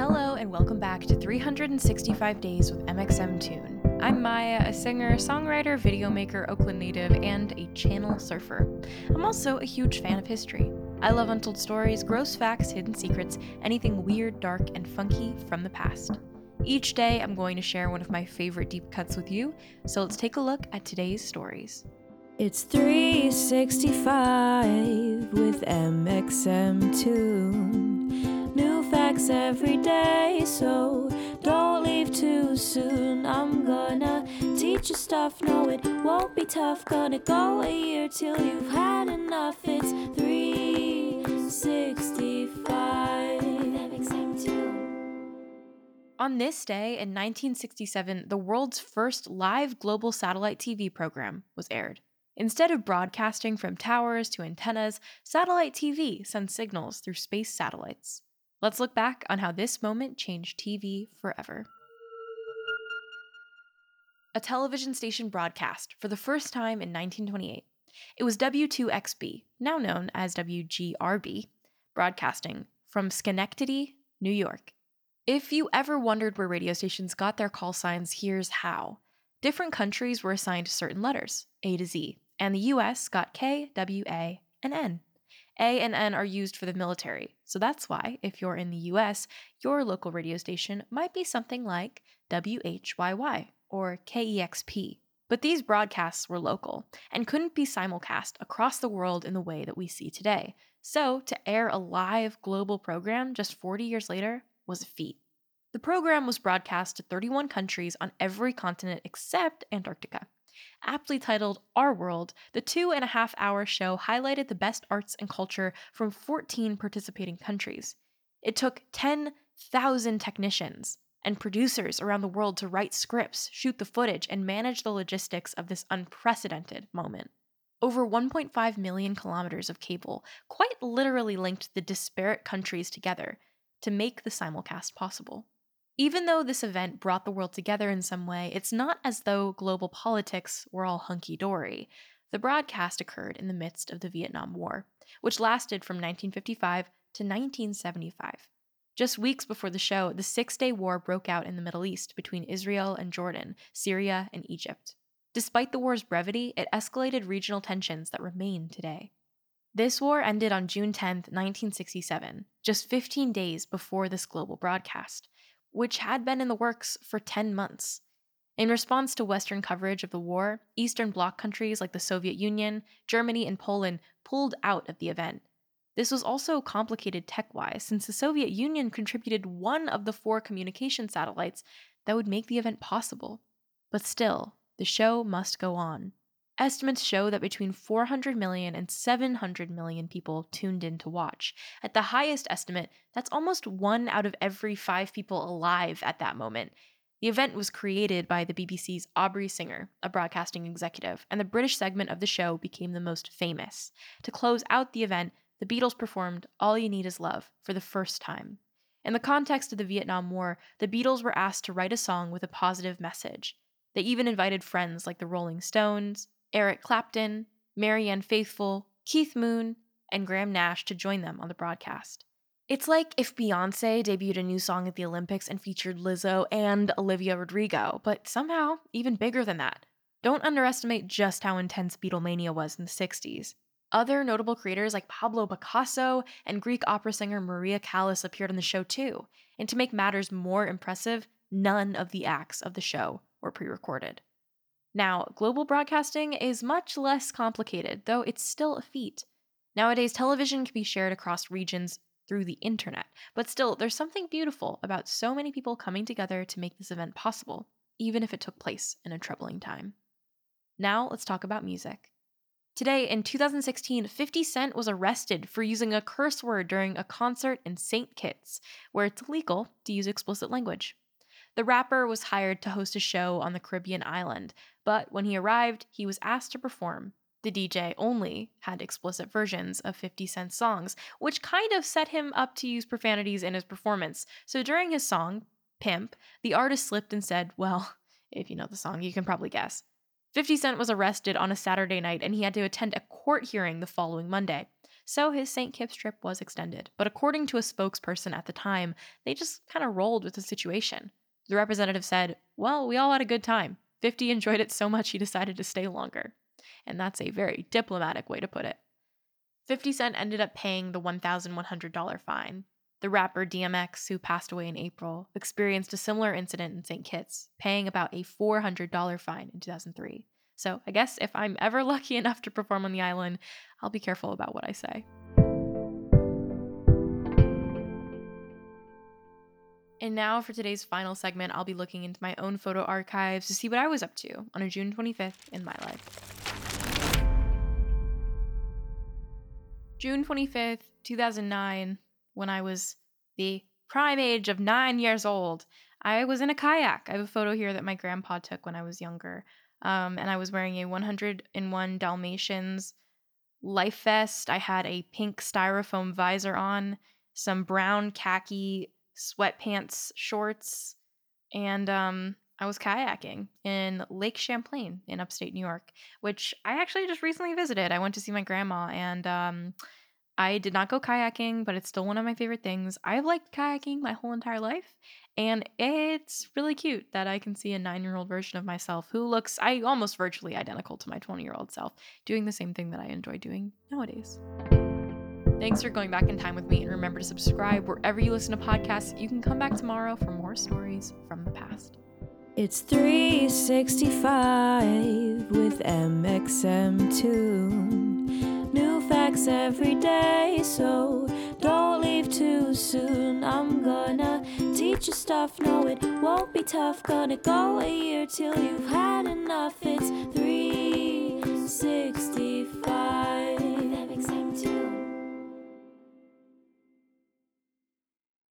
Hello, and welcome back to 365 Days with mxmtoon. I'm Maia, a singer, songwriter, videomaker, Oakland native, and a channel surfer. I'm also a huge fan of history. I love untold stories, gross facts, hidden secrets, anything weird, dark, and funky from the past. Each day, I'm going to share one of my favorite deep cuts with you, so let's take a look at today's stories. It's 365 with mxmtoon. New every day, so don't leave too soon. I'm gonna teach you stuff, no, it won't be tough. Gonna go a year till you've had enough. It's 365 On this day in 1967, the world's first live global satellite TV program was aired. Instead of broadcasting from towers to antennas, satellite TV sends signals through space satellites. Let's look back on how this moment changed TV forever. A television station broadcast for the first time in 1928. It was W2XB, now known as WGRB, broadcasting from Schenectady, New York. If you ever wondered where radio stations got their call signs, here's how. Different countries were assigned certain letters, A to Z, and the US got K, W, A, and N. A and N are used for the military, so that's why, if you're in the US, your local radio station might be something like WHYY or KEXP. But these broadcasts were local and couldn't be simulcast across the world in the way that we see today. So, to air a live global program just 40 years later was a feat. The program was broadcast to 31 countries on every continent except Antarctica. Aptly titled Our World, the two and a half hour show highlighted the best arts and culture from 14 participating countries. It took 10,000 technicians and producers around the world to write scripts, shoot the footage, and manage the logistics of this unprecedented moment. Over 1.5 million kilometers of cable quite literally linked the disparate countries together to make the simulcast possible. Even though this event brought the world together in some way, it's not as though global politics were all hunky dory. The broadcast occurred in the midst of the Vietnam War, which lasted from 1955 to 1975. Just weeks before the show, the Six Day War broke out in the Middle East between Israel and Jordan, Syria and Egypt. Despite the war's brevity, it escalated regional tensions that remain today. This war ended on June 10, 1967, just 15 days before this global broadcast which had been in the works for 10 months. In response to Western coverage of the war, Eastern Bloc countries like the Soviet Union, Germany, and Poland pulled out of the event. This was also complicated tech wise, since the Soviet Union contributed one of the four communication satellites that would make the event possible. But still, the show must go on. Estimates show that between 400 million and 700 million people tuned in to watch. At the highest estimate, that's almost one out of every five people alive at that moment. The event was created by the BBC's Aubrey Singer, a broadcasting executive, and the British segment of the show became the most famous. To close out the event, the Beatles performed All You Need Is Love for the first time. In the context of the Vietnam War, the Beatles were asked to write a song with a positive message. They even invited friends like the Rolling Stones, Eric Clapton, Marianne Faithfull, Keith Moon, and Graham Nash to join them on the broadcast. It's like if Beyonce debuted a new song at the Olympics and featured Lizzo and Olivia Rodrigo, but somehow even bigger than that. Don't underestimate just how intense Beatlemania was in the 60s. Other notable creators like Pablo Picasso and Greek opera singer Maria Callas appeared on the show too. And to make matters more impressive, none of the acts of the show were pre recorded. Now, global broadcasting is much less complicated, though it's still a feat. Nowadays, television can be shared across regions through the internet, but still, there's something beautiful about so many people coming together to make this event possible, even if it took place in a troubling time. Now, let's talk about music. Today, in 2016, 50 Cent was arrested for using a curse word during a concert in St. Kitts, where it's illegal to use explicit language. The rapper was hired to host a show on the Caribbean island, but when he arrived, he was asked to perform. The DJ only had explicit versions of 50 Cent's songs, which kind of set him up to use profanities in his performance. So during his song, Pimp, the artist slipped and said, Well, if you know the song, you can probably guess. 50 Cent was arrested on a Saturday night and he had to attend a court hearing the following Monday. So his St. Kitts trip was extended. But according to a spokesperson at the time, they just kind of rolled with the situation. The representative said, Well, we all had a good time. 50 enjoyed it so much he decided to stay longer. And that's a very diplomatic way to put it. 50 Cent ended up paying the $1,100 fine. The rapper DMX, who passed away in April, experienced a similar incident in St. Kitts, paying about a $400 fine in 2003. So I guess if I'm ever lucky enough to perform on the island, I'll be careful about what I say. And now for today's final segment, I'll be looking into my own photo archives to see what I was up to on a June 25th in my life. June 25th, 2009, when I was the prime age of nine years old, I was in a kayak. I have a photo here that my grandpa took when I was younger. Um, and I was wearing a 101 Dalmatians life vest. I had a pink styrofoam visor on, some brown khaki sweatpants shorts, and um, I was kayaking in Lake Champlain in upstate New York, which I actually just recently visited. I went to see my grandma, and um, I did not go kayaking, but it's still one of my favorite things. I've liked kayaking my whole entire life, and it's really cute that I can see a nine year old version of myself who looks I almost virtually identical to my 20 year old self doing the same thing that I enjoy doing nowadays. Thanks for going back in time with me, and remember to subscribe wherever you listen to podcasts. You can come back tomorrow for more stories from the past. It's 365 with mxmtoon. New facts every day, so don't leave too soon. I'm gonna teach you stuff, no, it won't be tough. Gonna go a year till you've had enough. It's 365.